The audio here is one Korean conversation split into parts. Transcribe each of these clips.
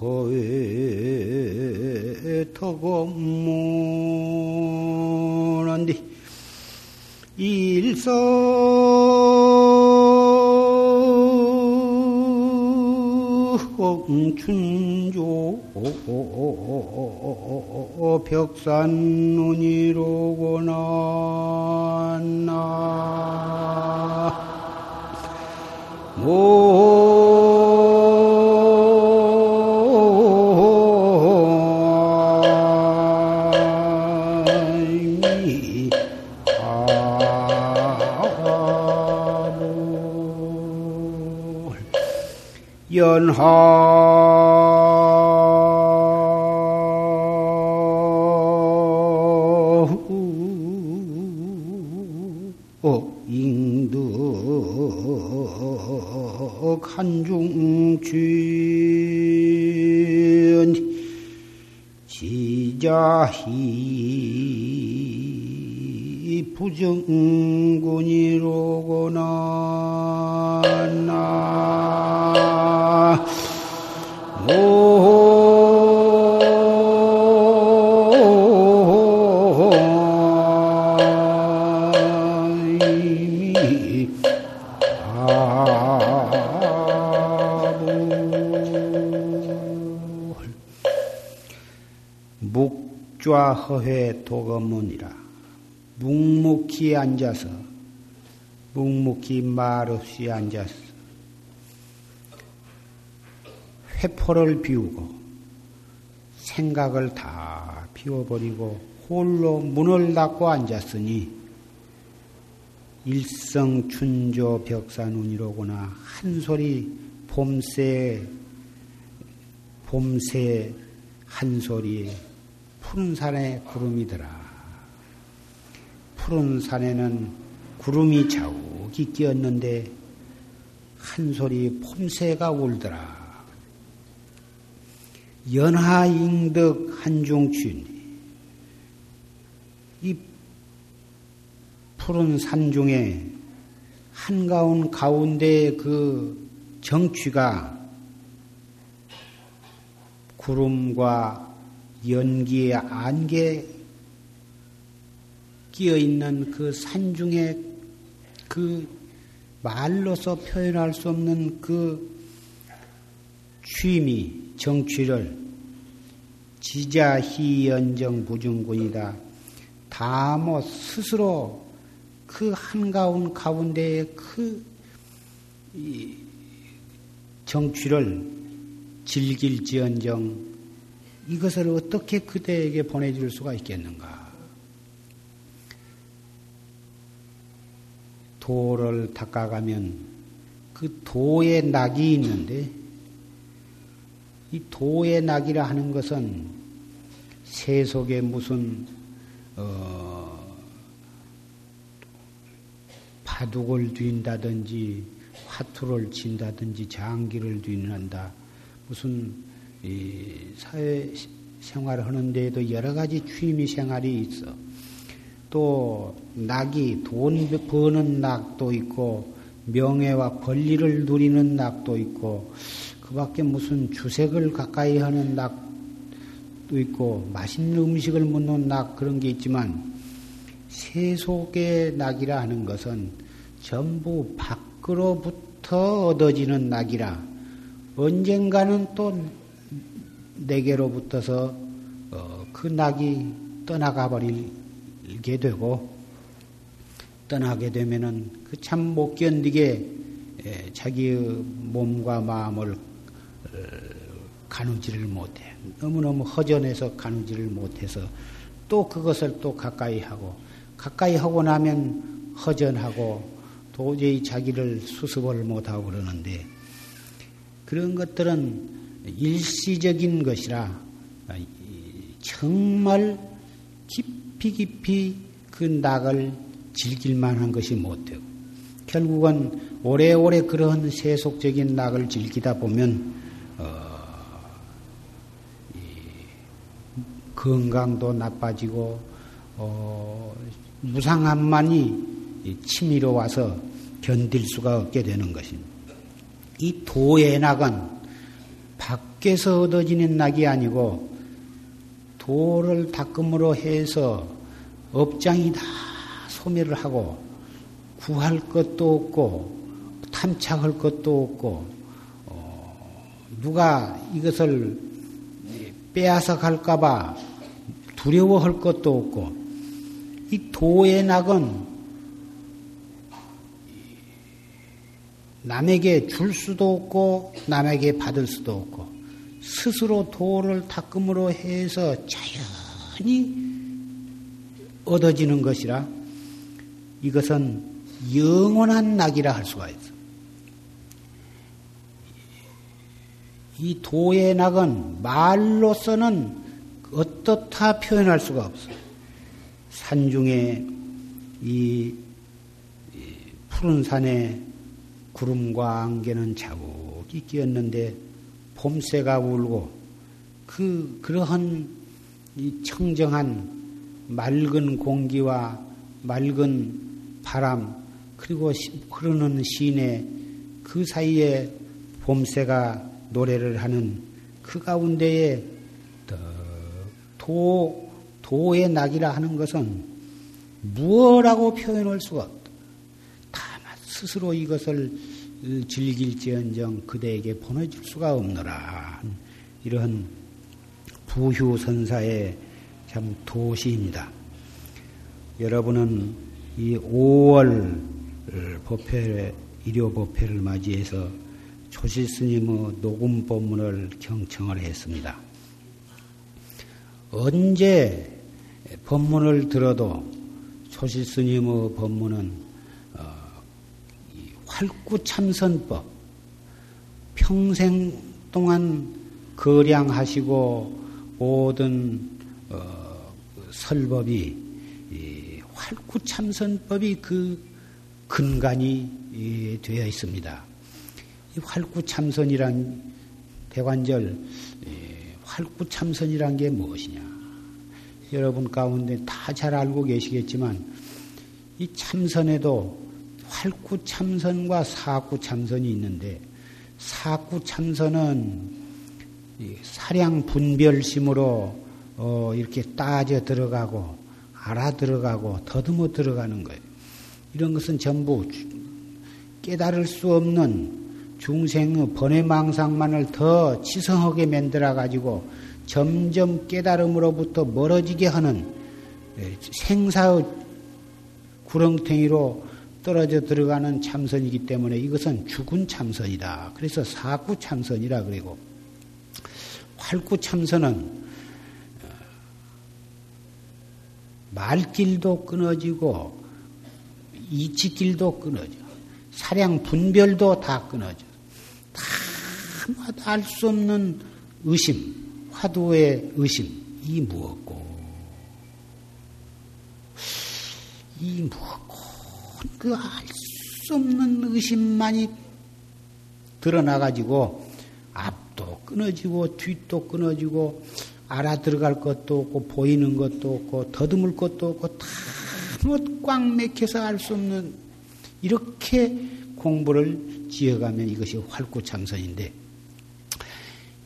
허에 터고문한디. 일성춘 조 벽산 눈이로구나 나 연하 한중춘 지자희 부정군이로구나. 나 허회 도검문이라. 묵묵히 앉아서 묵묵히 말없이 앉아서 회포를 비우고 생각을 다 비워버리고 홀로 문을 닫고 앉았으니 일성춘조 벽산운이로구나 한 소리 봄새 봄새 한 소리 푸른 산에 구름이더라. 푸른 산에는 구름이 자욱이 끼었는데 한 소리 폼새가 울더라. 연하 잉덕 한중춘 이 푸른 산 중에 한가운 가운데 그 정취가 구름과 연기에 안개 끼어 있는 그 산 중에 그 말로서 표현할 수 없는 그 취미, 정취를 지자희연정 부중군이다. 다뭐 스스로 그 한가운 가운데에 그 정취를 즐길지언정 이것을 어떻게 그대에게 보내줄 수가 있겠는가? 도를 닦아가면 그 도의 낙이 있는데 이 도의 낙이라 하는 것은 세속에 무슨 어, 바둑을 뛴다든지 화투를 친다든지 장기를 뛰는다 무슨 사회 생활을 하는 데에도 여러 가지 취미 생활이 있어. 또 낙이 돈 버는 낙도 있고 명예와 권리를 누리는 낙도 있고 그 밖에 무슨 주색을 가까이 하는 낙도 있고 맛있는 음식을 먹는 낙 그런 게 있지만 세속의 낙이라 하는 것은 전부 밖으로부터 얻어지는 낙이라 언젠가는 또 내게로부터서 어, 그 낙이 떠나가 버리게 되고 떠나게 되면은 그 참 못 견디게 자기의 몸과 마음을 어, 가누지를 못해. 너무너무 허전해서 가누지를 못해서 또 그것을 또 가까이 하고 가까이 하고 나면 허전하고 도저히 자기를 수습을 못하고 그러는데 그런 것들은 일시적인 것이라 정말 깊이 깊이 그 낙을 즐길 만 한 것이 못되고 결국은 오래오래 그런 세속적인 낙을 즐기다 보면 어, 건강도 나빠지고 어, 무상함만이 치밀어 와서 견딜 수가 없게 되는 것입니다. 이 도의 낙은 밖에서 얻어지는 낙이 아니고 도를 닦음으로 해서 업장이 다 소멸을 하고 구할 것도 없고 탐착할 것도 없고 어, 누가 이것을 빼앗아 갈까봐 두려워할 것도 없고 이 도의 낙은 남에게 줄 수도 없고 남에게 받을 수도 없고 스스로 도를 닦음으로 해서 자연히 얻어지는 것이라 이것은 영원한 낙이라 할 수가 있어. 이 도의 낙은 말로서는 어떻다 표현할 수가 없어. 산 중에 이 푸른 산에 구름과 안개는 자국이 끼었는데 봄새가 울고 그 그러한 이 청정한 맑은 공기와 맑은 바람 그리고 흐르는 시내 그 사이에 봄새가 노래를 하는 그 가운데에 도 도의 낙이라 하는 것은 무엇라고 표현할 수가 없다. 다만 스스로 이것을 즐길지언정 그대에게 보내줄 수가 없노라. 이런 부휴선사의 참 도시입니다. 여러분은 이 5월 법회, 일요 법회를 맞이해서 조실 스님의 녹음 법문을 경청을 했습니다. 언제 법문을 들어도 조실 스님의 법문은 어, 활구참선법 평생 동안 거량하시고 모든 어, 설법이 활구참선법이 그 근간이 되어 있습니다. 이 활구참선이란 대관절 활구참선이란 게 무엇이냐? 여러분 가운데 다 잘 알고 계시겠지만 이 참선에도 활구 참선과 사구 참선이 있는데 사구 참선은 사량 분별심으로 어 이렇게 따져 들어가고 알아 들어가고 더듬어 들어가는 거예요. 이런 것은 전부 깨달을 수 없는 중생의 번외망상만을 더 치성하게 만들어 가지고 점점 깨달음으로부터 멀어지게 하는 예, 생사의 구렁텅이로 떨어져 들어가는 참선이기 때문에 이것은 죽은 참선이다. 그래서 사구 참선이라 그리고 활구 참선은 어, 말길도 끊어지고 이치길도 끊어져. 사량 분별도 다 끊어져. 다알수 없는 의심, 화두의 의심, 이 무엇고, 이 무엇고, 그 알 수 없는 의심만이 드러나가지고, 앞도 끊어지고, 뒷도 끊어지고, 알아들어갈 것도 없고, 보이는 것도 없고, 더듬을 것도 없고, 다뭐꽉 맥혀서 알 수 없는, 이렇게 공부를 지어가면 이것이 활구참선인데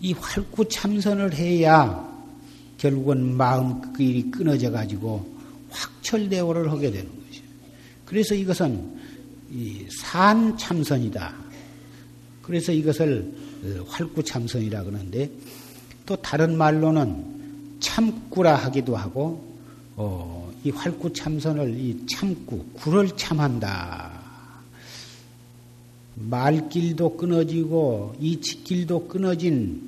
이 활구참선을 해야 결국은 마음길이 끊어져 가지고 확철대오를 하게 되는. 그래서 이것은 산 참선이다. 그래서 이것을 활구 참선이라 그러는데 또 다른 말로는 참구라 하기도 하고 어, 이 활구 참선을 이 참구 구를 참한다. 말길도 끊어지고 이치길도 끊어진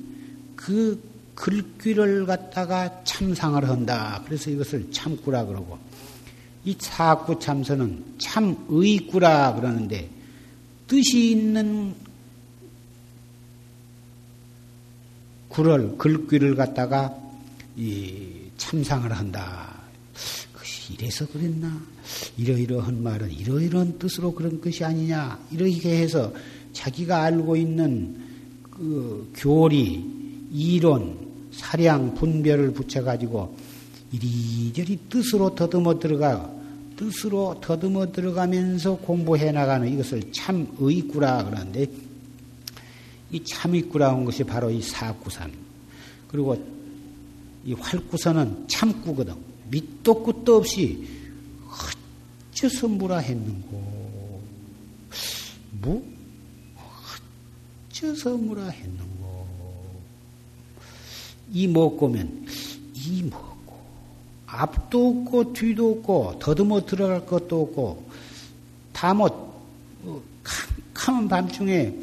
그 글귀를 갖다가 참상을 한다. 그래서 이것을 참구라 그러고 이 사구 참선은 참 의구라 그러는데 뜻이 있는 구를 글귀를 갖다가 이 참상을 한다. 이래서 그랬나? 이러이러한 말은 이러이러한 뜻으로 그런 것이 아니냐? 이렇게 해서 자기가 알고 있는 그 교리, 이론, 사량 분별을 붙여가지고 이리저리 뜻으로 더듬어 들어가 뜻으로 더듬어 들어가면서 공부해 나가는 이것을 참 의구라 그러는데 이 참의구라는 것이 바로 이 사구산. 그리고 이 활구선은 참구거든. 밑도 끝도 없이 어째서 무라 했는고? 무 어째서 무라 했는고? 이 먹고면 이 먹고 앞도 없고 뒤도 없고 더듬어 들어갈 것도 없고 다못 어, 캄캄한 밤중에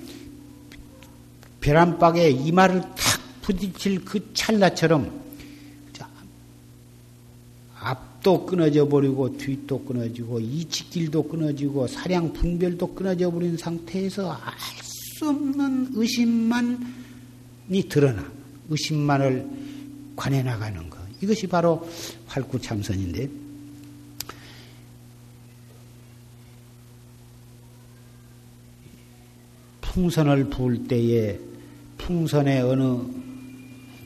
벼란박에 이마를 탁 부딪힐 그 찰나처럼 앞도 끊어져 버리고 뒤도 끊어지고 이치길도 끊어지고 사량 분별도 끊어져 버린 상태에서 알 수 없는 의심만이 드러나. 의심만을 관해 나가는 것 이것이 바로 활구참선인데 풍선을 부을 때에 풍선의 어느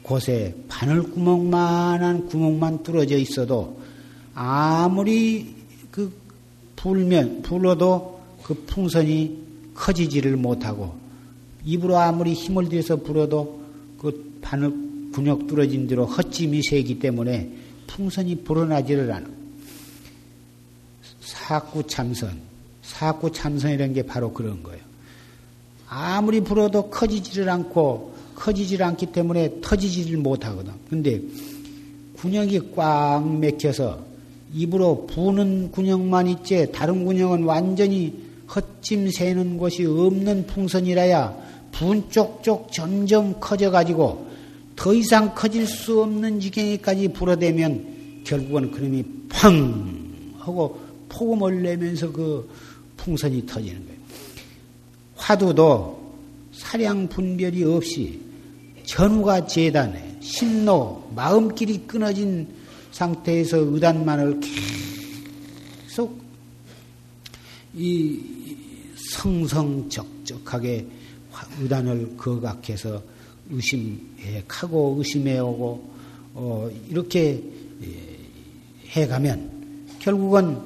곳에 바늘구멍만한 구멍만 뚫어져 있어도 아무리 그 불면 불어도 그 풍선이 커지지를 못하고 입으로 아무리 힘을 들여서 불어도 그 바늘 근육 뚫어진 대로 헛짐이 새기 때문에 풍선이 불어나지를 않아. 사구 참선, 사구 참선이라는 게 바로 그런 거예요. 아무리 불어도 커지지를 않고 커지질 않기 때문에 터지지를 못하거든. 근데 군역이 꽉 맥혀서 입으로 부는 군역만 있지 다른 군역은 완전히 헛짐 새는 곳이 없는 풍선이라야 분 쪽쪽 점점 커져가지고 더 이상 커질 수 없는 지경에까지 불어대면 결국은 그놈이 팡 하고 폭음을 내면서 그 풍선이 터지는 거예요. 화두도 사량 분별이 없이 전후가 재단에 신노 마음길이 끊어진 상태에서 의단만을 계속 이 성성적적하게 의단을 거각해서 의심해 가고 의심해 오고 어 이렇게 예, 해가면 결국은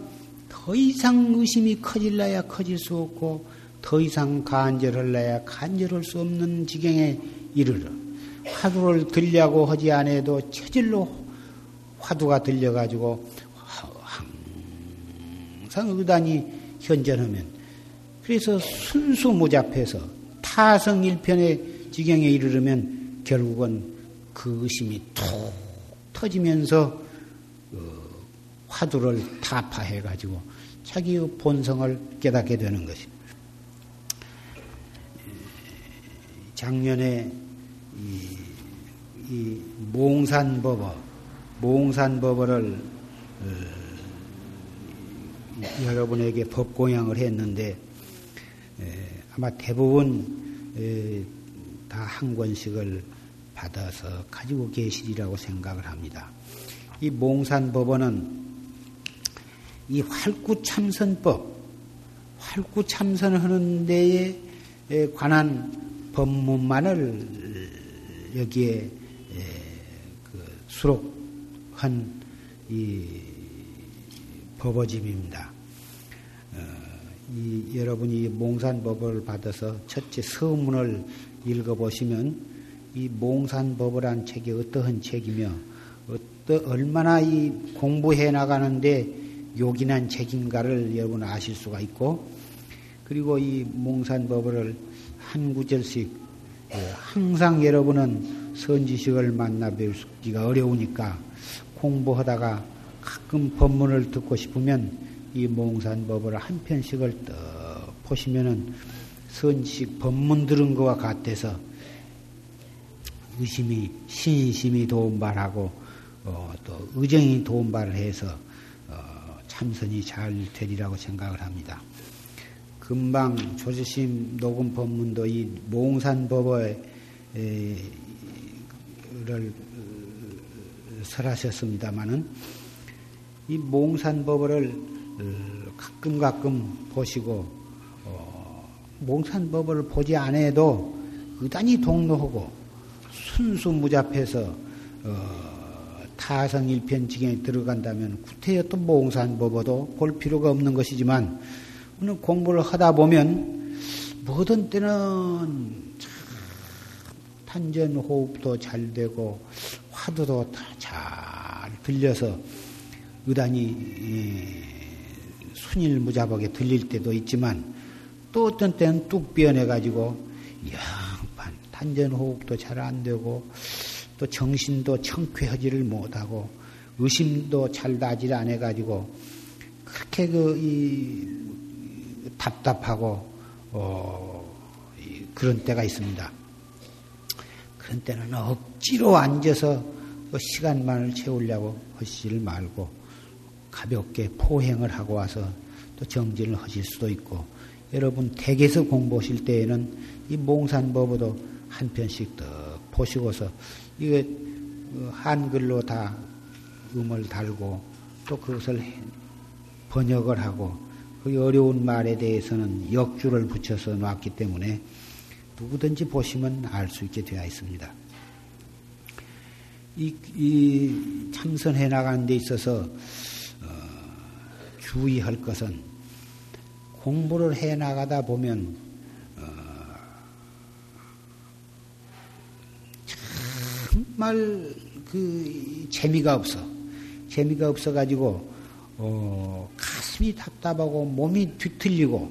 더 이상 의심이 커질라야 커질 수 없고 더 이상 간절할라야 간절할 수 없는 지경에 이르러 화두를 들려고 하지 않아도 체질로 화두가 들려가지고 항상 의단이 현전하면 그래서 순수 무잡해서 타성일편의 지경에 이르르면 결국은 그 의심이 툭 터지면서 어, 화두를 타파해 가지고 자기의 본성을 깨닫게 되는 것입니다. 작년에 이, 이 몽산법어 몽산법어를 어, 여러분에게 법공양을 했는데 아마 대부분 다 한 권씩을 받아서 가지고 계시리라고 생각을 합니다. 이 몽산법어는 이 활구참선법, 활구참선을 하는 데에 관한 법문만을 여기에 그 수록 한 이 법어집입니다. 어, 이, 여러분이 몽산법을 받아서 첫째 서문을 읽어보시면 이 몽산법이란 책이 어떠한 책이며 어떠, 얼마나 이 공부해 나가는데 요긴한 책인가를 여러분 아실 수가 있고 그리고 이 몽산법을 한 구절씩 어, 항상 여러분은 선지식을 만나 배우기가 어려우니까 공부하다가 가끔 법문을 듣고 싶으면 이 몽산법을 한 편씩을 떡 보시면은 선식 법문 들은 것과 같아서 의심이 신심이 도움발하고 어, 또 의정이 도움발을 해서 어, 참선이 잘 되리라고 생각을 합니다. 금방 조지심 녹음 법문도 이 몽산법을 설하셨습니다마는 이 몽산법을 어, 가끔 가끔 보시고 어, 몽산법을 보지 않아도 의단이 동로하고 순수무잡해서 어, 타성일편 지경에 들어간다면 구태여 또 몽산법어도 볼 필요가 없는 것이지만 오늘 공부를 하다 보면 모든 때는 탄전 호흡도 잘 되고 화두도 잘 들려서 의단이 순일무잡하게 들릴 때도 있지만 또 어떤 때는 뚝 변해가지고 영판 탄전 호흡도 잘 안 되고 또 정신도 청쾌하지를 못하고 의심도 잘 나질 않아가지고 그렇게 그 이 답답하고 어 그런 때가 있습니다. 그런 때는 억지로 앉아서 그 시간만을 채우려고 하시지를 말고 가볍게 포행을 하고 와서 또 정진을 하실 수도 있고 여러분 댁에서 공부하실 때에는 이 몽산법어도 한 편씩 더 보시고서 이거 그 한글로 다 음을 달고 또 그것을 번역을 하고 그 어려운 말에 대해서는 역주를 붙여서 놨기 때문에 누구든지 보시면 알 수 있게 되어 있습니다. 이, 이 참선해 나가는 데 있어서 어, 주의할 것은 공부를 해 나가다 보면 어, 정말 그 재미가 없어. 재미가 없어 가지고 어, 가슴이 답답하고 몸이 뒤틀리고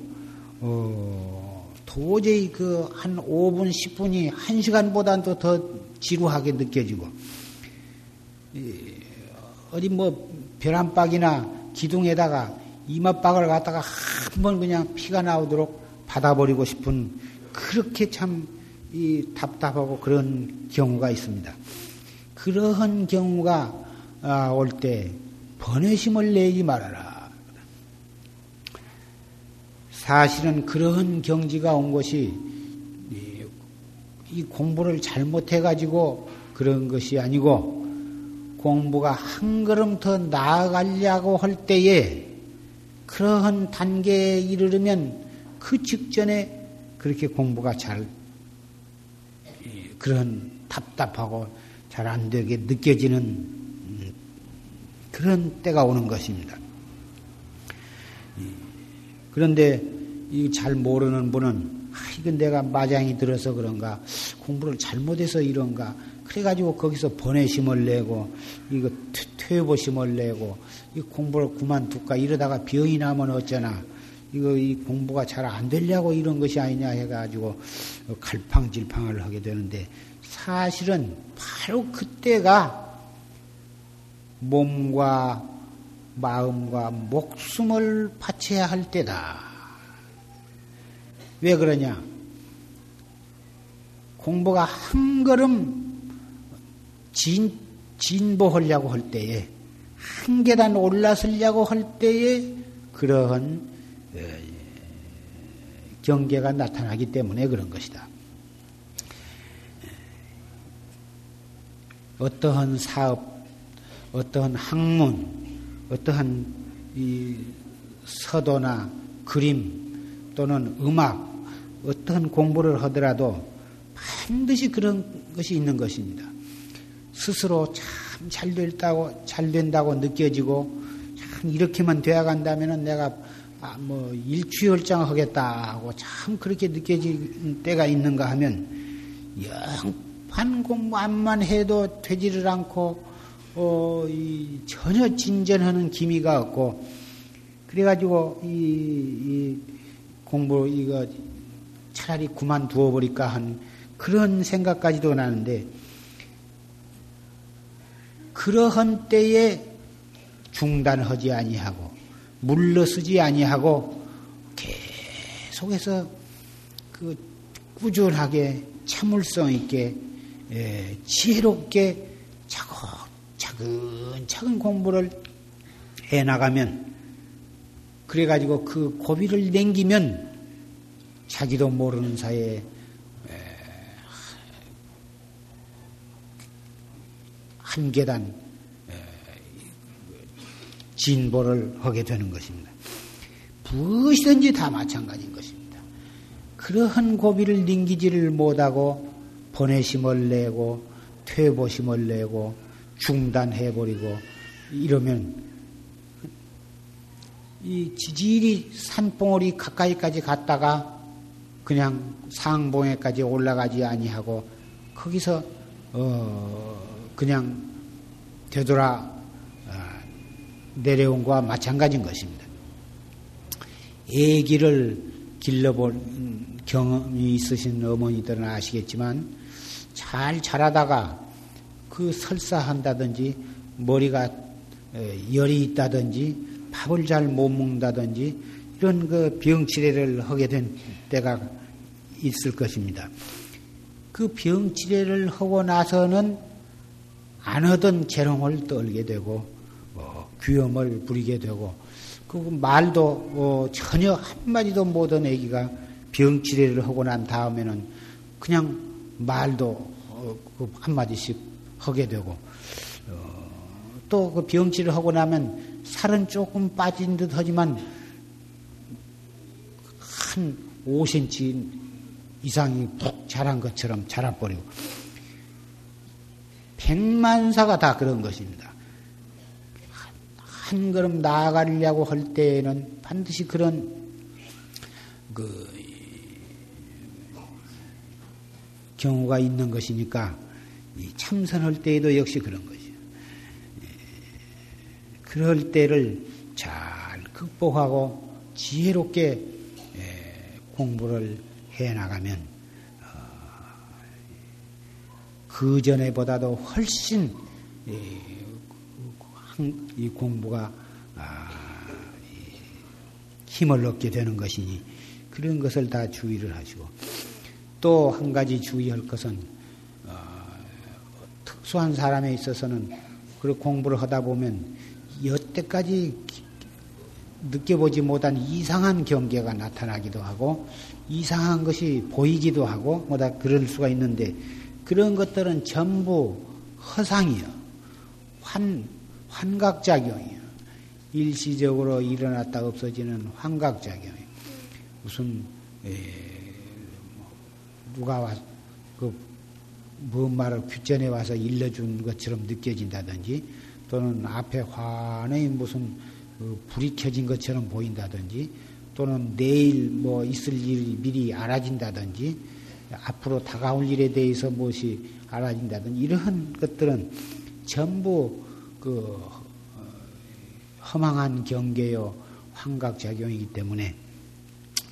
어, 도저히 그 한 5분 10분이 1시간보다도 더 지루하게 느껴지고 어디 뭐 벼란박이나 기둥에다가 이마박을 갖다가 한 번 그냥 피가 나오도록 받아버리고 싶은 그렇게 참 답답하고 그런 경우가 있습니다. 그러한 경우가 아, 올 때 번외심을 내지 말아라. 사실은 그러한 경지가 온 것이 이 공부를 잘못해가지고 그런 것이 아니고 공부가 한 걸음 더 나아가려고 할 때에 그러한 단계에 이르르면 그 직전에 그렇게 공부가 잘 그런 답답하고 잘 안 되게 느껴지는 그런 때가 오는 것입니다. 그런데 잘 모르는 분은 아, 이건 내가 마장이 들어서 그런가 공부를 잘못해서 이런가 그래가지고 거기서 번외심을 내고 이거 퇴보심을 내고 이 공부를 그만둘까 이러다가 병이 나면 어쩌나 이거 이 공부가 잘 안 되려고 이런 것이 아니냐 해가지고 갈팡질팡을 하게 되는데 사실은 바로 그때가 몸과 마음과 목숨을 바쳐야 할 때다. 왜 그러냐? 공부가 한 걸음 진, 진보하려고 할 때에, 한 계단 올라서려고 할 때에 그러한 어, 경계가 나타나기 때문에 그런 것이다. 어떠한 사업, 어떠한 학문, 어떠한 이 서도나 그림 또는 음악, 어떠한 공부를 하더라도 반드시 그런 것이 있는 것입니다. 스스로 참잘 됐다고, 잘 된다고 느껴지고, 참 이렇게만 되어 간다면 내가 아, 뭐 일취월장 하겠다 하고 참 그렇게 느껴질 때가 있는가 하면 영판 공부만 해도 되지를 않고 어, 이 전혀 진전하는 기미가 없고, 그래가지고, 이, 이 공부, 이거 차라리 그만두어 버릴까 한 그런 생각까지도 나는데, 그러한 때에 중단하지 아니하고, 물러서지 아니하고, 계속해서 그 꾸준하게 참을성 있게, 예, 지혜롭게 차근차근 공부를 해 나가면 그래가지고 그 고비를 넘기면 자기도 모르는 사이에 한 계단 진보를 하게 되는 것입니다. 무엇이든지 다 마찬가지인 것입니다. 그러한 고비를 넘기지를 못하고 번외심을 내고 퇴보심을 내고 중단해버리고 이러면 이 지질이 산봉우리 가까이까지 갔다가 그냥 상봉에까지 올라가지 아니하고 거기서 어 그냥 되돌아 어 내려온 것과 마찬가지인 것입니다. 애기를 길러본 경험이 있으신 어머니들은 아시겠지만 잘 자라다가 그 설사한다든지 머리가 열이 있다든지 밥을 잘 못 먹는다든지 이런 그 병치레를 하게 된 때가 있을 것입니다. 그 병치레를 하고 나서는 안 하던 재롱을 떨게 되고 어, 귀염을 부리게 되고 그 말도 어, 전혀 한마디도 못한 애기가 병치레를 하고 난 다음에는 그냥 말도 어, 그 한마디씩 하게 되고 어, 또그 병치를 하고 나면 살은 조금 빠진 듯 하지만 한 5cm 이상이 푹 자란 것처럼 자라버리고 백만사가 다 그런 것입니다. 한 걸음 나아가려고 할 때에는 반드시 그런 그 경우가 있는 것이니까 참선할 때에도 역시 그런 것이요. 예, 그럴 때를 잘 극복하고 지혜롭게 예, 공부를 해 나가면 어, 그 전에보다도 훨씬 이 공부가 아, 힘을 얻게 되는 것이니 그런 것을 다 주의를 하시고 또 한 가지 주의할 것은 어, 특수한 사람에 있어서는 그 공부를 하다 보면 여태까지 느껴보지 못한 이상한 경계가 나타나기도 하고 이상한 것이 보이기도 하고 뭐다 그럴 수가 있는데 그런 것들은 전부 허상이요. 환, 환각작용이요. 일시적으로 일어났다 없어지는 환각작용이요. 무슨, 에, 뭐 누가 와, 그, 뭔 말을 귓전에 와서 일러준 것처럼 느껴진다든지 또는 앞에 환히 무슨 그 불이 켜진 것처럼 보인다든지 또는 내일 뭐 있을 일이 미리 알아진다든지 앞으로 다가올 일에 대해서 무엇이 알아진다든지 이러한 것들은 전부 그 어, 허망한 경계요 환각작용이기 때문에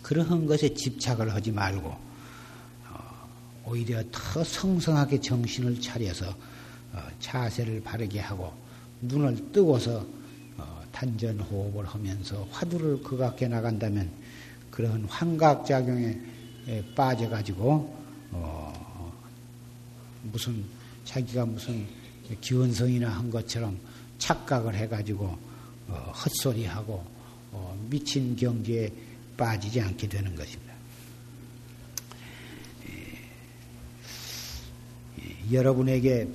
그러한 것에 집착을 하지 말고 어, 오히려 더 성성하게 정신을 차려서 어, 자세를 바르게 하고 눈을 뜨고서 단전 호흡을 하면서 화두를 그각해 나간다면 그런 환각작용에 빠져가지고 어 무슨 자기가 무슨 기원성이나 한 것처럼 착각을 해가지고 어 헛소리하고 어 미친 경지에 빠지지 않게 되는 것입니다. 여러분에게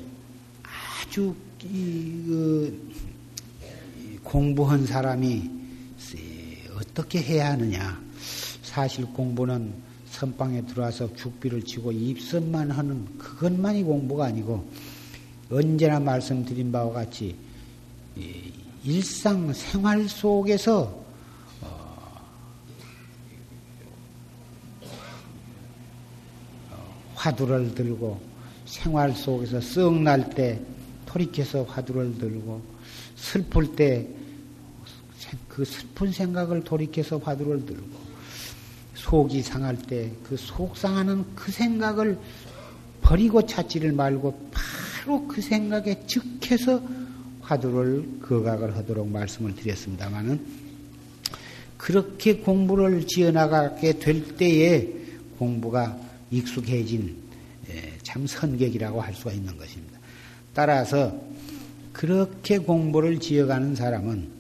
아주 이, 그, 공부한 사람이 어떻게 해야 하느냐. 사실 공부는 선방에 들어와서 죽비를 치고 입선만 하는 그것만이 공부가 아니고 언제나 말씀드린 바와 같이 일상 생활 속에서 어, 화두를 들고 생활 속에서 썩날 때 돌이켜서 화두를 들고 슬플 때 그 슬픈 생각을 돌이켜서 화두를 들고 속이 상할 때 그 속상하는 그 생각을 버리고 찾지를 말고 바로 그 생각에 즉해서 화두를 거각을 하도록 말씀을 드렸습니다마는 그렇게 공부를 지어나가게 될 때에 공부가 익숙해진 예, 참 선객이라고 할 수가 있는 것입니다. 따라서 그렇게 공부를 지어가는 사람은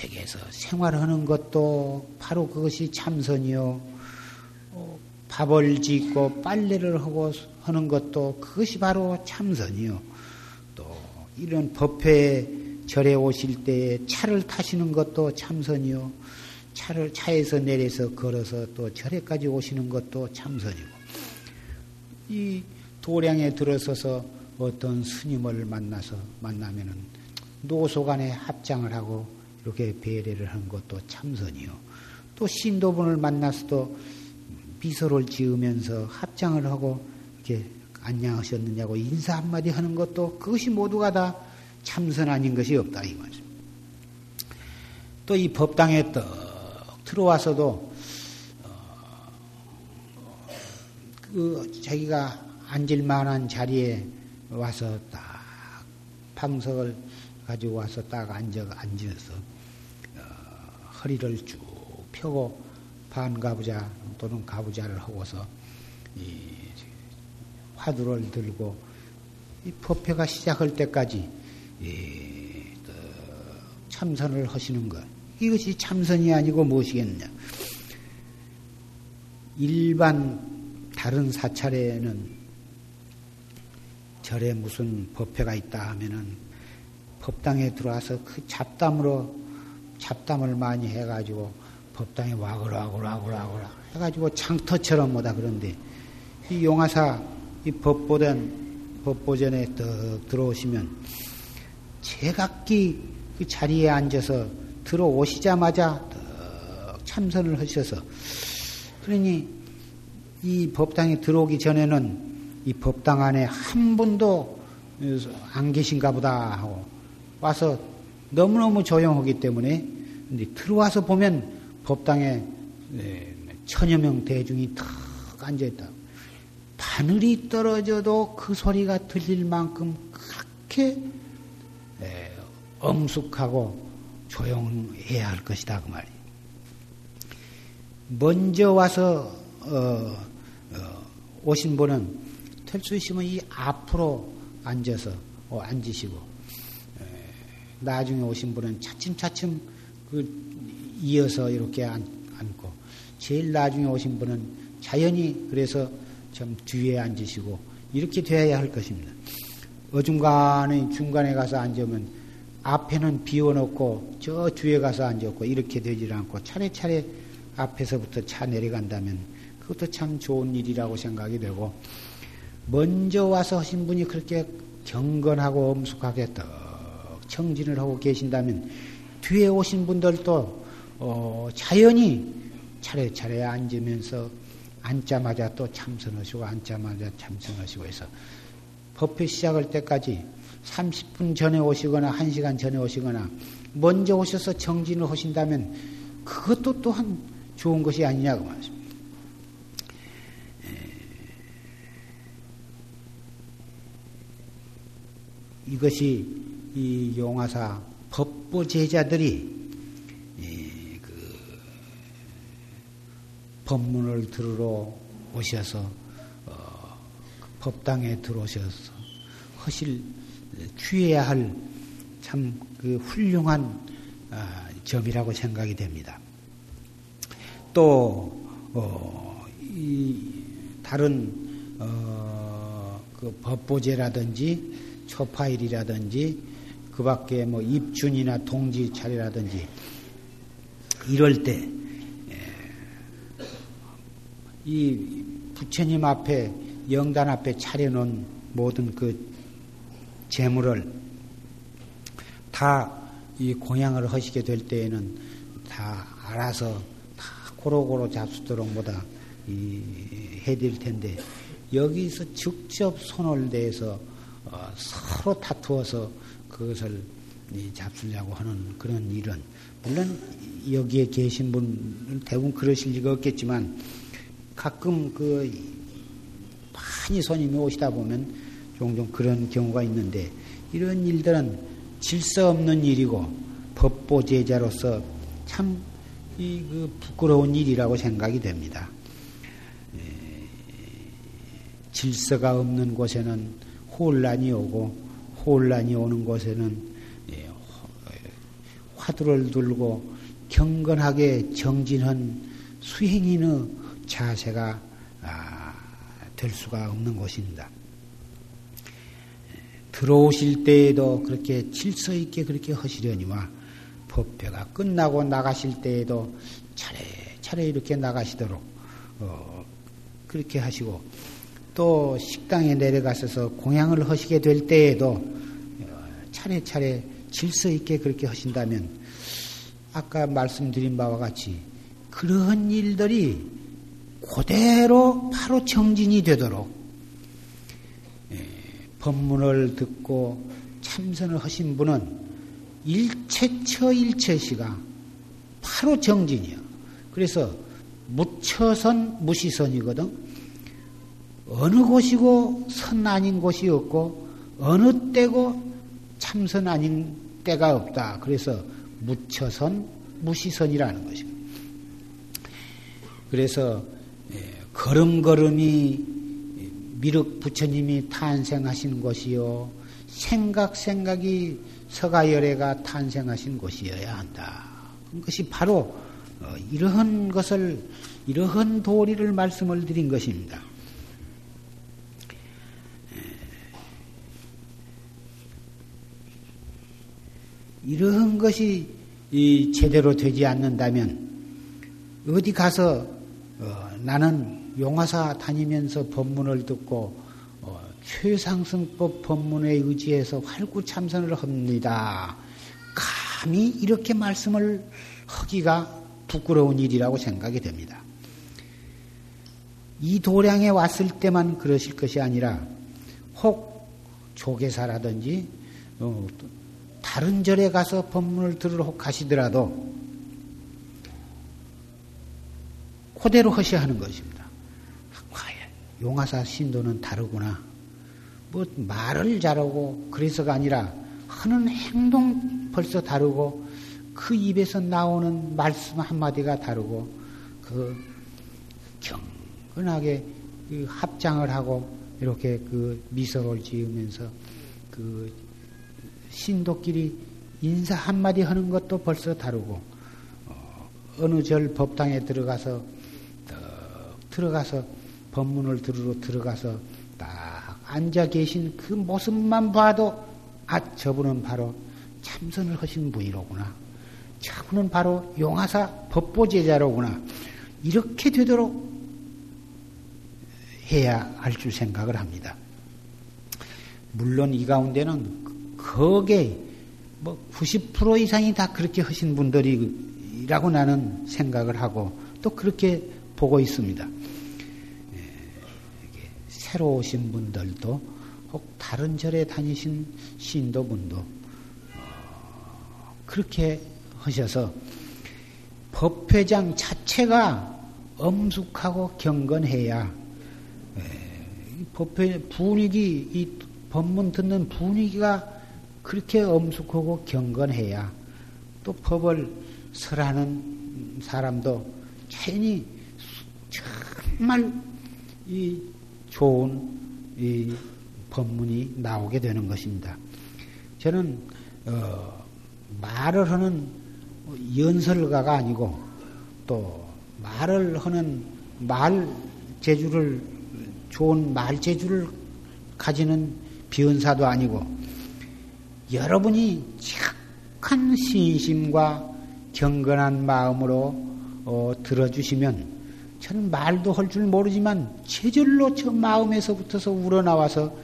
댁에서 생활하는 것도 바로 그것이 참선이요. 어, 밥을 짓고 빨래를 하고 하는 것도 그것이 바로 참선이요. 또 이런 법회에 절에 오실 때 차를 타시는 것도 참선이요. 차를 차에서 내려서 걸어서 또 절에까지 오시는 것도 참선이고 이 도량에 들어서서 어떤 스님을 만나서 만나면은 노소간에 합장을 하고 이렇게 배례를 하는 것도 참선이요. 또 신도분을 만나서도 미소를 지으면서 합장을 하고 이렇게 안녕하셨느냐고 인사 한마디 하는 것도 그것이 모두가 다 참선 아닌 것이 없다 이거죠. 또이 법당에 떡 들어와서도 어, 그 자기가 앉을 만한 자리에 와서 딱 방석을 가지고 와서 딱 앉아 앉아서 어, 허리를 쭉 펴고 반가부자 또는 가부자를 하고서 이 화두를 들고 이 법회가 시작할 때까지 참선을 하시는 것. 이것이 참선이 아니고 무엇이겠느냐. 일반 다른 사찰에는 절에 무슨 법회가 있다 하면은 법당에 들어와서 그 잡담으로 잡담을 많이 해가지고 법당에 와글와글와글와글 해가지고 창터처럼 뭐다 그런데 이 용화사 이 법보전 법보전에 떡 들어오시면 제각기 그 자리에 앉아서 들어오시자마자 떡 참선을 하셔서 그러니 이 법당에 들어오기 전에는 이 법당 안에 한 분도 안 계신가 보다 하고 와서 너무너무 조용하기 때문에 들어와서 보면 법당에 네, 천여 명 대중이 탁 앉아있다. 바늘이 떨어져도 그 소리가 들릴 만큼 그렇게 네, 엄숙하고 조용해야 할 것이다 그 말이에요. 먼저 와서 어, 어, 오신 분은 될수 있으면 이 앞으로 앉아서 어, 앉으시고 에, 나중에 오신 분은 차츰차츰 그 이어서 이렇게 앉 고 제일 나중에 오신 분은 자연히 그래서 좀 뒤에 앉으시고 이렇게 되어야 할 것입니다. 어중간에 중간에 가서 앉으면 앞에는 비워놓고 저 뒤에 가서 앉았고 이렇게 되질 않고 차례차례 앞에서부터 차 내려간다면 그것도 참 좋은 일이라고 생각이 되고 먼저 와서 하신 분이 그렇게 경건하고 엄숙하게 떡 청진을 하고 계신다면 뒤에 오신 분들도 어, 자연히 차례차례 앉으면서 앉자마자 또 참선하시고 앉자마자 참선하시고 해서 법회 시작할 때까지 30분 전에 오시거나 1시간 전에 오시거나 먼저 오셔서 정진을 하신다면 그것도 또한 좋은 것이 아니냐고 말씀입니다. 이것이 이 용화사 법보 제자들이 법문을 들으러 오셔서 어, 법당에 들어오셔서 허실 취해야 할 참 그 훌륭한 아, 점이라고 생각이 됩니다. 또 어, 다른 어, 그 법보제라든지 초파일이라든지 그 밖에 뭐 입춘이나 동지 차례라든지 이럴 때 이 부처님 앞에 영단 앞에 차려놓은 모든 그 재물을 다 이 공양을 하시게 될 때에는 다 알아서 다 고루고루 잡수도록 뭐다 이 해드릴 텐데 여기서 직접 손을 대서 어 서로 다투어서 그것을 잡수려고 하는 그런 일은 물론 여기에 계신 분은 대부분 그러실 리가 없겠지만 가끔 그 많이 손님이 오시다 보면 종종 그런 경우가 있는데 이런 일들은 질서 없는 일이고 법보 제자로서 참 이 그 부끄러운 일이라고 생각이 됩니다. 예, 질서가 없는 곳에는 혼란이 오고 혼란이 오는 곳에는 예, 화두를 들고 경건하게 정진한 수행인의 자세가 아, 될 수가 없는 곳입니다. 들어오실 때에도 그렇게 질서 있게 그렇게 하시려니와 법회가 끝나고 나가실 때에도 차례차례 이렇게 나가시도록 어, 그렇게 하시고 또 식당에 내려가셔서 공양을 하시게 될 때에도 차례차례 질서 있게 그렇게 하신다면 아까 말씀드린 바와 같이 그러한 일들이 그대로 바로 정진이 되도록 예, 법문을 듣고 참선을 하신 분은 일체처 일체시가 바로 정진이요. 그래서 무처선 무시선이거든. 어느 곳이고 선 아닌 곳이 없고 어느 때고 참선 아닌 때가 없다. 그래서 무처선 무시선이라는 것입니다. 그래서 예, 걸음걸음이 미륵 부처님이 탄생하신 곳이요 생각 생각이 서가열애가 탄생하신 곳이어야 한다. 그것이 바로 어, 이러한 것을 이러한 도리를 말씀을 드린 것입니다. 이러한 것이 제대로 되지 않는다면 어디 가서 어, 나는 용화사 다니면서 법문을 듣고 어, 최상승법 법문에 의지해서 활구참선을 합니다. 감히 이렇게 말씀을 하기가 부끄러운 일이라고 생각이 됩니다. 이 도량에 왔을 때만 그러실 것이 아니라 혹 조계사라든지 어, 다른 절에 가서 법문을 들으러 가시더라도 그대로 하셔야 하는 것입니다. 과연 용화사 신도는 다르구나. 뭐 말을 잘하고 그래서가 아니라 하는 행동 벌써 다르고 그 입에서 나오는 말씀 한마디가 다르고 그 경건하게 그 합장을 하고 이렇게 그 미소를 지으면서 그 신도끼리 인사 한마디 하는 것도 벌써 다르고 어, 느 절 법당에 들어가서 들어가서 법문을 들으러 들어가서 딱 앉아 계신 그 모습만 봐도 아 저분은 바로 참선을 하신 분이로구나. 저분은 바로 용화사 법보 제자로구나. 이렇게 되도록 해야 할 줄 생각을 합니다. 물론 이 가운데는 거기에 뭐 90% 이상이 다 그렇게 하신 분들이라고 나는 생각을 하고 또 그렇게 보고 있습니다. 예, 새로 오신 분들도 혹 다른 절에 다니신 신도분도 어, 그렇게 하셔서 법회장 자체가 엄숙하고 경건해야 예, 법회 분위기 이 법문 듣는 분위기가 그렇게 엄숙하고 경건해야 또 법을 설하는 사람도 괜히 정말 이 좋은 이 법문이 나오게 되는 것입니다. 저는 어, 말을 하는 연설가가 아니고 또 말을 하는 말 재주를 좋은 말 재주를 가지는 비언사도 아니고 여러분이 착한 신심과 경건한 마음으로 어, 들어주시면 저는 말도 할 줄 모르지만 제절로 저 마음에서부터서 우러나와서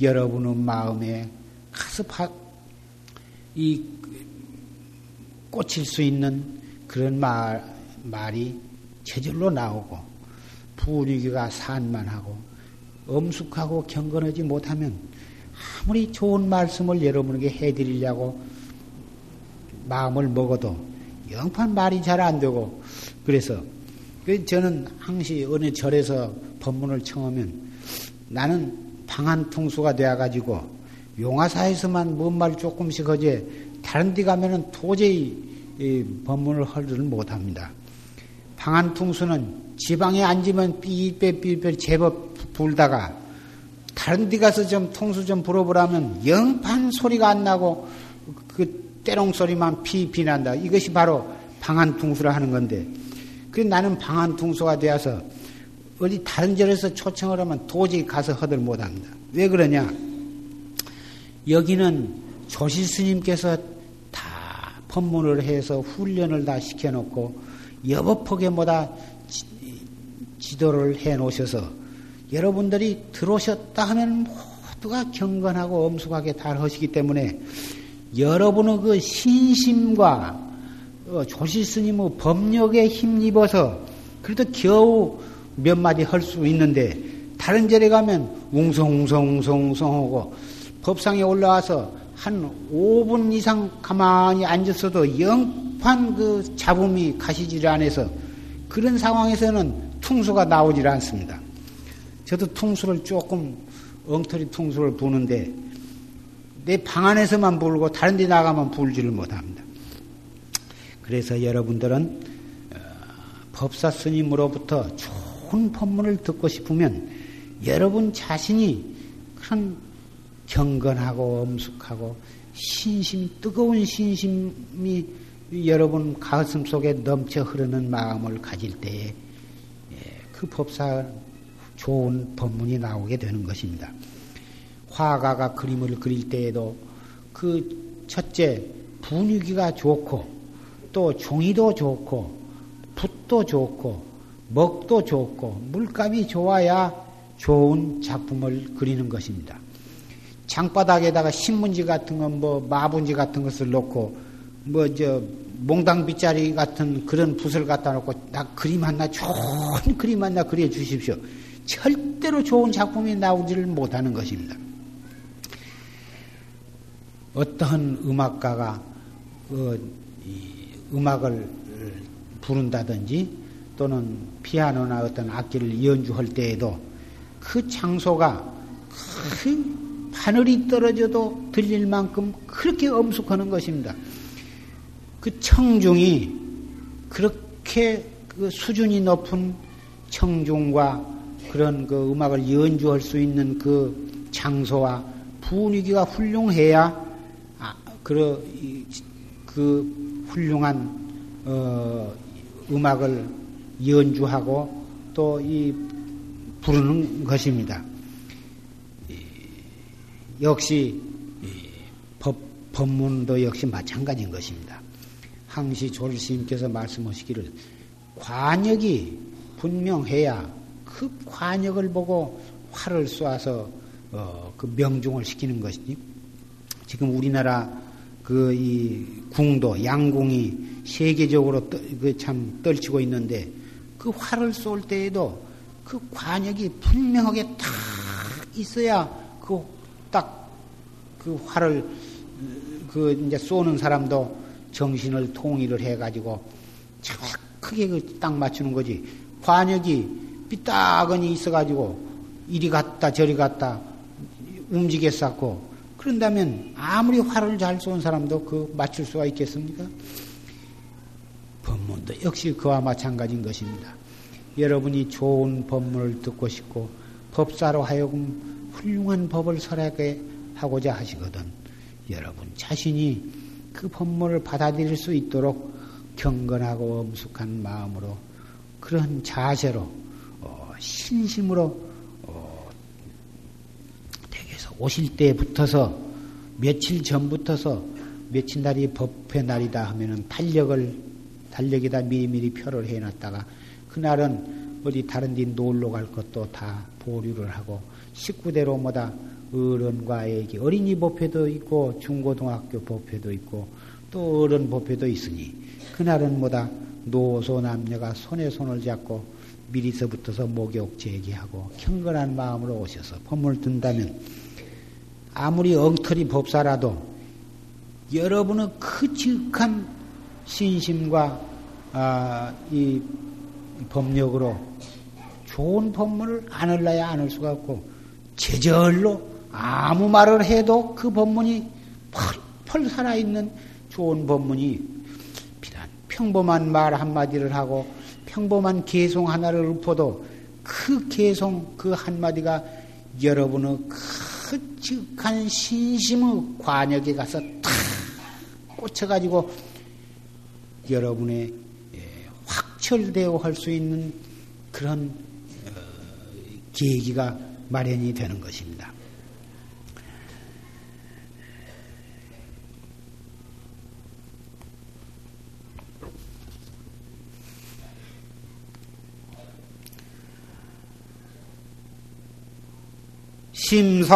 여러분의 마음에 파, 이 꽂힐 수 있는 그런 말, 말이 제절로 나오고 분위기가 산만하고 엄숙하고 경건하지 못하면 아무리 좋은 말씀을 여러분에게 해드리려고 마음을 먹어도 영판 말이 잘 안 되고 그래서 그 저는 항시 어느 절에서 법문을 청하면 나는 방한 통수가 되어가지고 용화사에서만 뭔 말 조금씩 하지 다른 데 가면은 도저히 법문을 하지를 못합니다. 방한 통수는 지방에 앉으면 삐빼삐빼 제법 불다가 다른 데 가서 좀 통수 좀 불어보라면 영판 소리가 안 나고 그 때롱 소리만 피피 난다. 이것이 바로 방한 퉁수라 하는 건데 그 나는 방한 퉁수가 되어서 어디 다른 절에서 초청을 하면 도저히 가서 허들 못합니다. 왜 그러냐? 여기는 조실 스님께서 다 법문을 해서 훈련을 다 시켜놓고 여법폭에 뭐다 지도를 해 놓으셔서 여러분들이 들어오셨다 하면 모두가 경건하고 엄숙하게 다 하시기 때문에 여러분의 그 신심과 어, 조실 스님의 법력에 힘입어서 그래도 겨우 몇 마디 할 수 있는데 다른 절에 가면 웅성웅성웅성웅성하고 법상에 올라와서 한 5분 이상 가만히 앉았어도 영판 그 잡음이 가시질 않아서 그런 상황에서는 퉁수가 나오질 않습니다. 저도 퉁수를 조금 엉터리 퉁수를 부는데 내 방 안에서만 불고 다른 데 나가면 불지를 못합니다. 그래서 여러분들은 어, 법사 스님으로부터 좋은 법문을 듣고 싶으면 여러분 자신이 그런 경건하고 엄숙하고 신심, 뜨거운 신심이 여러분 가슴 속에 넘쳐 흐르는 마음을 가질 때에 예, 그 법사 좋은 법문이 나오게 되는 것입니다. 화가가 그림을 그릴 때에도 그 첫째 분위기가 좋고 또 종이도 좋고 붓도 좋고 먹도 좋고 물감이 좋아야 좋은 작품을 그리는 것입니다. 장바닥에다가 신문지 같은 거, 뭐 마분지 같은 것을 놓고 뭐 저 몽당 빗자리 같은 그런 붓을 갖다 놓고 나 그림 하나 좋은 그림 하나 그려 주십시오. 절대로 좋은 작품이 나오지를 못하는 것입니다. 어떠한 음악가가 어, 음악을 부른다든지 또는 피아노나 어떤 악기를 연주할 때에도 그 장소가 그 하늘이 떨어져도 들릴 만큼 그렇게 엄숙하는 것입니다. 그 청중이 그렇게 그 수준이 높은 청중과 그런 그 음악을 연주할 수 있는 그 장소와 분위기가 훌륭해야 아, 그, 그 훌륭한 어, 음악을 연주하고 또 이 부르는 것입니다. 역시 법, 법문도 역시 마찬가지인 것입니다. 항시 조르스님께서 말씀하시기를 관역이 분명해야 그 관역을 보고 활을 쏘아서 어, 그 명중을 시키는 것이지. 지금 우리나라 그 이 궁도 양궁이 세계적으로 그 참 떨치고 있는데 그 활을 쏠 때에도 그 관역이 분명하게 딱 있어야 그 딱그 활을 그 이제 쏘는 사람도 정신을 통일을 해가지고 정확하게 그 딱 맞추는 거지. 관역이 삐딱하니 있어가지고 이리 갔다 저리 갔다 움직였었고 그런다면 아무리 활을 잘쏜 사람도 그 맞출 수가 있겠습니까? 법문도 역시 그와 마찬가지인 것입니다. 여러분이 좋은 법문을 듣고 싶고 법사로 하여금 훌륭한 법을 설하게 하고자 하시거든 여러분 자신이 그 법문을 받아들일 수 있도록 경건하고 엄숙한 마음으로 그런 자세로 어, 신심으로 어, 댁에서 오실 때부터서 며칠 전부터서 며칠 날이 법회 날이다 하면은 달력을 달력에다 미리미리 표를 해놨다가 그날은 어디 다른 데 놀러 갈 것도 다 보류를 하고 식구대로 뭐다 어른과 애기 어린이 법회도 있고 중고등학교 법회도 있고 또 어른 법회도 있으니 그날은 뭐다 노소 남녀가 손에 손을 잡고 미리서부터서 목욕 제기하고 경건한 마음으로 오셔서 법문을 든다면 아무리 엉터리 법사라도 여러분의 그 지극한 신심과 아, 이 법력으로 좋은 법문을 안 흘러야 안할 수가 없고 제절로 아무 말을 해도 그 법문이 펄 펄 살아있는 좋은 법문이 비단 평범한 말 한마디를 하고 평범한 개송 하나를 읊어도 그 개송 그 한마디가 여러분의 그 즉한 신심의 관역에 가서 탁 꽂혀가지고 여러분의 예, 확철되어 할수 있는 그런 어, 계기가 마련이 되는 것입니다. 심사.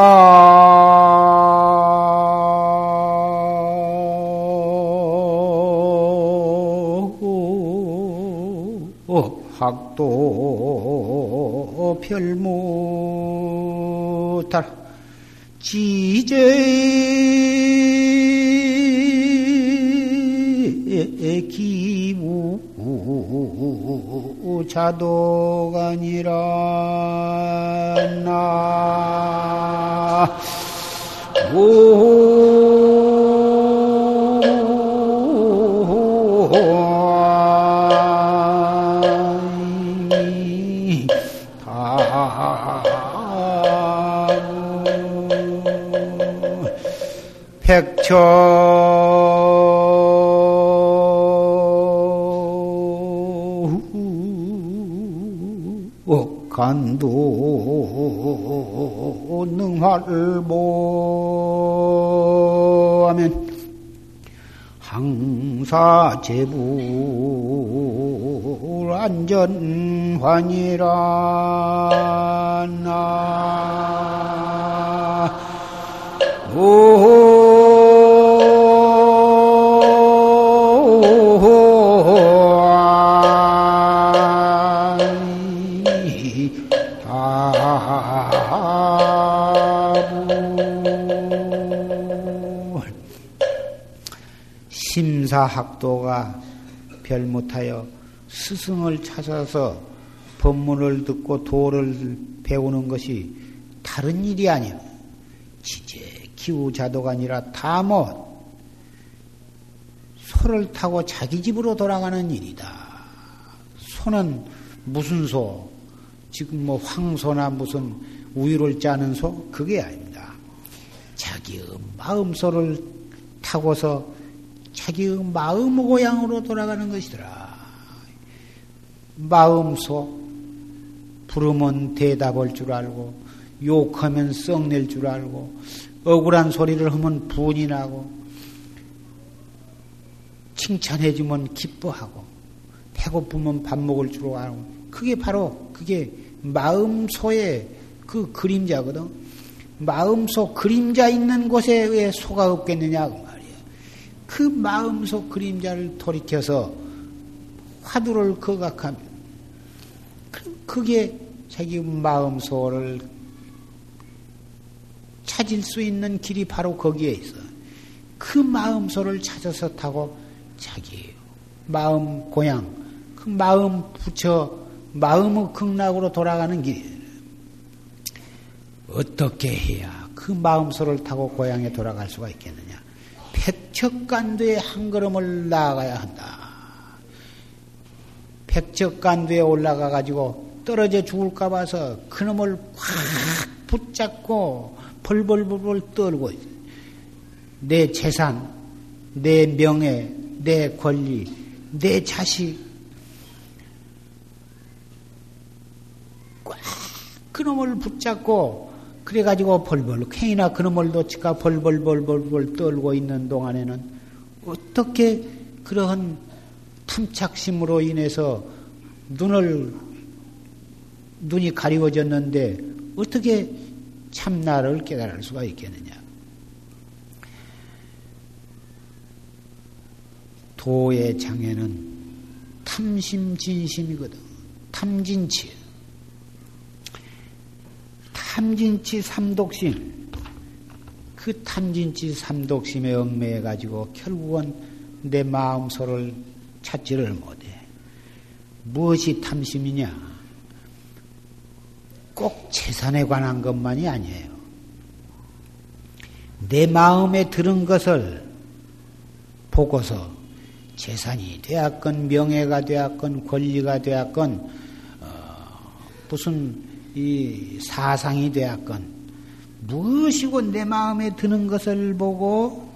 학도 별무달. 지제 기무 자도가 아니라 나 백처 능할보하면 항사 제불 안전환이라 나 심사학도가 별 못하여 스승을 찾아서 법문을 듣고 도를 배우는 것이 다른 일이 아니요. 지제 기우자도가 아니라 다못 소를 타고 자기 집으로 돌아가는 일이다. 소는 무슨 소? 지금 뭐 황소나 무슨 우유를 짜는 소? 그게 아닙니다. 자기의 마음소를 타고서 자기의 마음 고향으로 돌아가는 것이더라. 마음소 부르면 대답할 줄 알고 욕하면 썩낼 줄 알고 억울한 소리를 하면 분이 나고 칭찬해주면 기뻐하고 배고프면 밥 먹을 줄 알고 그게 바로 그게 마음소의 그 그림자거든. 마음소 그림자 있는 곳에 왜 소가 없겠느냐 그 마음소 그림자를 돌이켜서 화두를 거각하면 그게 자기 마음소를 찾을 수 있는 길이 바로 거기에 있어. 그 마음소를 찾아서 타고 자기 마음 고향, 그 마음 부처, 마음의 극락으로 돌아가는 길. 어떻게 해야 그 마음소를 타고 고향에 돌아갈 수가 있겠느냐? 백척간도에 한 걸음을 나아가야 한다. 백척간도에 올라가 가지고 떨어져 죽을까 봐서 그놈을 확 붙잡고 벌벌벌벌 떨고 내 재산, 내 명예, 내 권리, 내 자식 꽉 그놈을 붙잡고 그래가지고 벌벌 괜히나 그놈을 놓치까 벌벌벌벌벌 떨고 있는 동안에는 어떻게 그러한 탐착심으로 인해서 눈을 눈이 가리워졌는데 어떻게 참나를 깨달을 수가 있겠느냐? 도의 장애는 탐심 진심이거든. 탐진치. 탐진치 삼독심. 그 탐진치 삼독심에 얽매여 가지고 결국은 내 마음소를 찾지를 못해. 무엇이 탐심이냐? 꼭 재산에 관한 것만이 아니에요. 내 마음에 들은 것을 보고서 재산이 되었건 명예가 되었건 권리가 되었건 어, 무슨 이 사상이 되었건 무엇이고 내 마음에 드는 것을 보고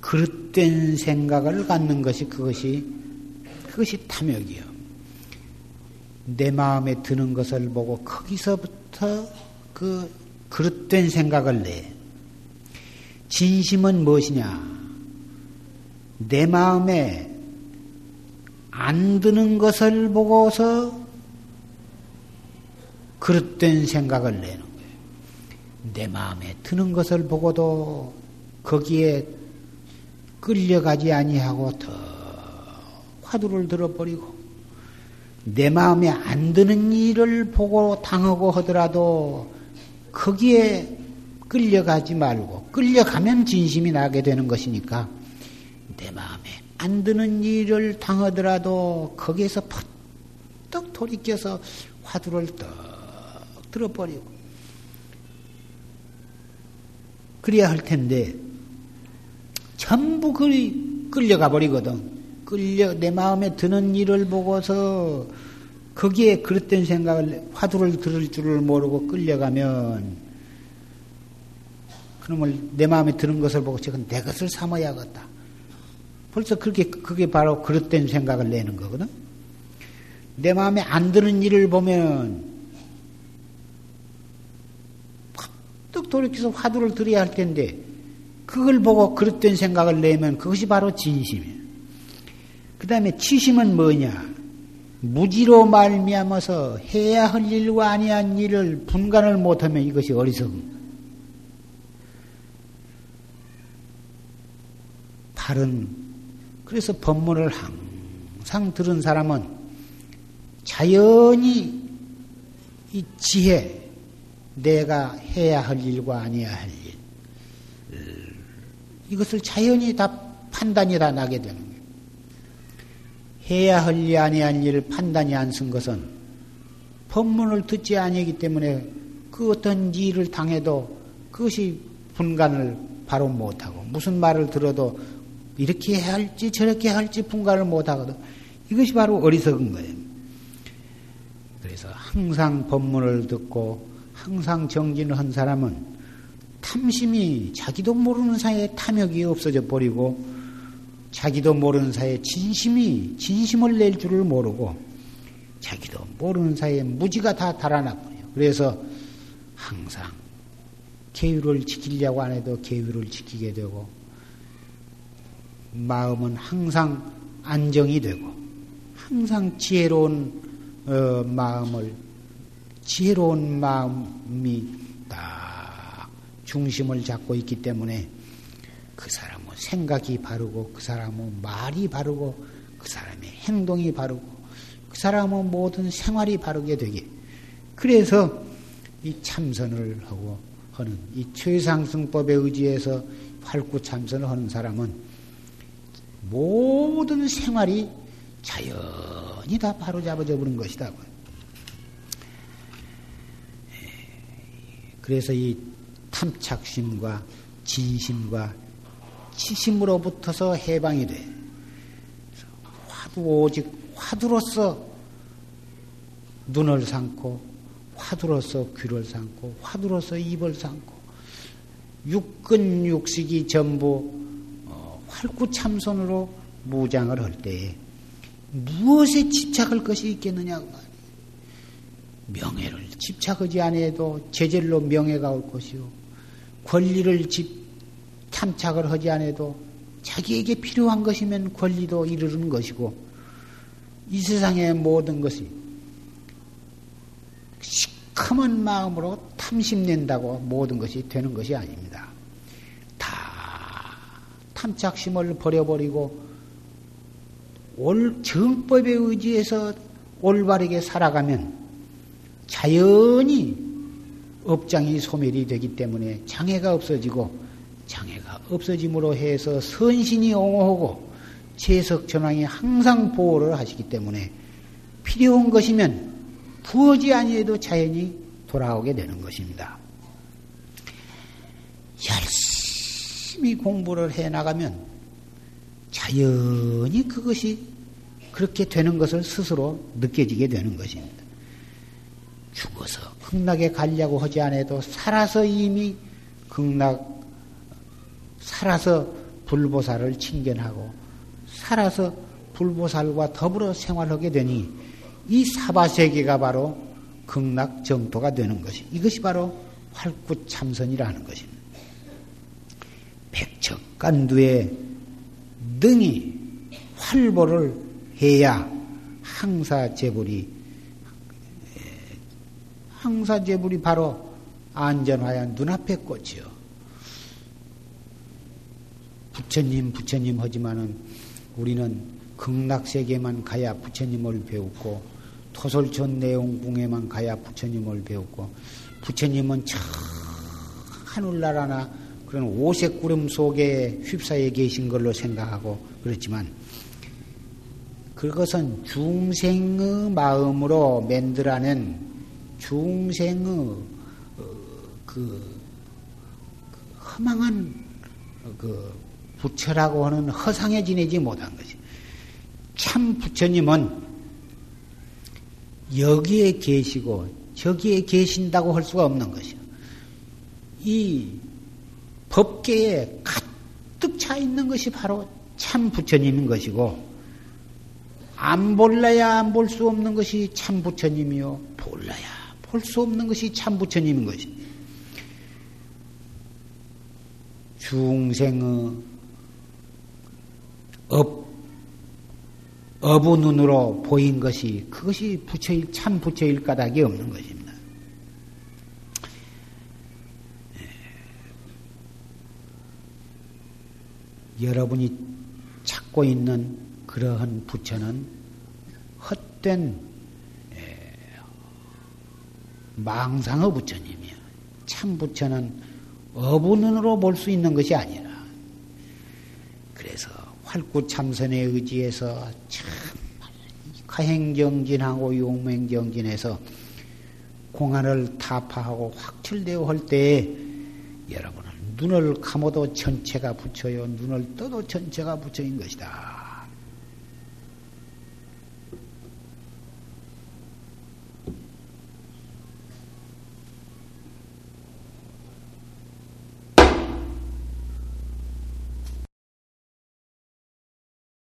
그릇된 생각을 갖는 것이 그것이 그것이 탐욕이요. 내 마음에 드는 것을 보고 거기서부터 그 그릇된 생각을 내. 진심은 무엇이냐? 내 마음에 안 드는 것을 보고서 그릇된 생각을 내는 거예요. 내 마음에 드는 것을 보고도 거기에 끌려가지 아니하고 더 화두를 들어버리고 내 마음에 안 드는 일을 보고 당하고 하더라도 거기에 끌려가지 말고 끌려가면 진심이 나게 되는 것이니까 내 마음에 안 드는 일을 당하더라도 거기에서 퍼떡 돌이켜서 화두를 떡 들어버리고 그래야 할 텐데 전부 그리 끌려가 버리거든. 끌려 내 마음에 드는 일을 보고서 거기에 그릇된 생각을 화두를 들을 줄을 모르고 끌려가면 그놈을 내 마음에 드는 것을 보고 저건 내 것을 삼아야겠다. 벌써 그렇게 그게 바로 그릇된 생각을 내는 거거든. 내 마음에 안 드는 일을 보면 뚝 돌이켜서 화두를 들여야 할 텐데 그걸 보고 그릇된 생각을 내면 그것이 바로 진심이에요. 그 다음에 치심은 뭐냐? 무지로 말미암아서 해야 할 일과 아니한 일을 분간을 못하면 이것이 어리석은 바른 그래서 법문을 항상 들은 사람은 자연히 이 지혜 내가 해야 할 일과 아니야 할 일. 이것을 자연히 다 판단이 다 나게 되는 거예요. 해야 할 일, 아니야 할 일을 판단이 안 쓴 것은 법문을 듣지 아니기 때문에 그 어떤 일을 당해도 그것이 분간을 바로 못하고 무슨 말을 들어도 이렇게 해야 할지 저렇게 할지 분간을 못하거든. 이것이 바로 어리석은 거예요. 그래서 항상 법문을 듣고 항상 정진을 한 사람은 탐심이 자기도 모르는 사이에 탐욕이 없어져 버리고 자기도 모르는 사이에 진심이 진심을 낼 줄을 모르고 자기도 모르는 사이에 무지가 다 달아나 버려요. 그래서 항상 계율을 지키려고 안 해도 계율을 지키게 되고 마음은 항상 안정이 되고 항상 지혜로운 어, 마음을 지혜로운 마음이 딱 중심을 잡고 있기 때문에 그 사람은 생각이 바르고 그 사람은 말이 바르고 그 사람의 행동이 바르고 그 사람은 모든 생활이 바르게 되게 그래서 이 참선을 하고 하는 이 최상승법에 의지해서 활구 참선을 하는 사람은 모든 생활이 자연히 다 바로잡아져 버린 것이다. 그래서 이 탐착심과 진심과 치심으로부터서 해방이 돼. 화두 오직 화두로서 눈을 삼고 화두로서 귀를 삼고 화두로서 입을 삼고 육근 육식이 전부 어, 활구참선으로 무장을 할 때에 무엇에 집착할 것이 있겠느냐고. 명예를 집착하지 않아도 제절로 명예가 올 것이요. 권리를 집, 탐착을 하지 않아도 자기에게 필요한 것이면 권리도 이르는 것이고, 이 세상의 모든 것이 시커먼 마음으로 탐심낸다고 모든 것이 되는 것이 아닙니다. 다 탐착심을 버려버리고 올 정법에 의지해서 올바르게 살아가면 자연히 업장이 소멸이 되기 때문에 장애가 없어지고 장애가 없어짐으로 해서 선신이 옹호하고 재석 전왕이 항상 보호를 하시기 때문에 필요한 것이면 부어지 아니해도 자연히 돌아오게 되는 것입니다. 열심히 공부를 해 나가면 자연히 그것이 그렇게 되는 것을 스스로 느껴지게 되는 것입니다. 죽어서 극락에 가려고 하지 않아도 살아서 이미 극락, 살아서 불보살을 친견하고 살아서 불보살과 더불어 생활하게 되니 이 사바세계가 바로 극락 정토가 되는 것이 이것이 바로 활구참선이라는 것입니다. 백척간두에 능히 활보를 해야 항사제불이 항사제불이 바로 안전하여 눈앞에 꽂혀. 부처님, 부처님 하지만은 우리는 극락세계만 가야 부처님을 배웠고 토솔천 내용궁에만 가야 부처님을 배웠고 부처님은 저 하늘나라나 그런 오색 구름 속에 휩싸여 계신 걸로 생각하고 그렇지만 그것은 중생의 마음으로 만들어낸 중생의 어, 그, 그 허망한 그 부처라고 하는 허상에 지내지 못한 것이. 참 부처님은 여기에 계시고 저기에 계신다고 할 수가 없는 것이요. 이 법계에 가득 차 있는 것이 바로 참 부처님인 것이고 안 볼래야 안 볼 수 없는 것이 참 부처님이요. 볼래야 볼 수 없는 것이 참 부처님인 것이. 중생의 업, 업의 눈으로 보인 것이 그것이 부처일, 참 부처일 까닭이 없는 것입니다. 예. 여러분이 찾고 있는 그러한 부처는 헛된 예, 망상의 부처님이야. 참 부처는 어부 눈으로 볼 수 있는 것이 아니라 그래서 활구참선에 의지해서 참 가행정진하고 용맹정진해서 공안을 타파하고 확철되어 할 때에 여러분은 눈을 감아도 전체가 부처요 눈을 떠도 전체가 부처인 것이다.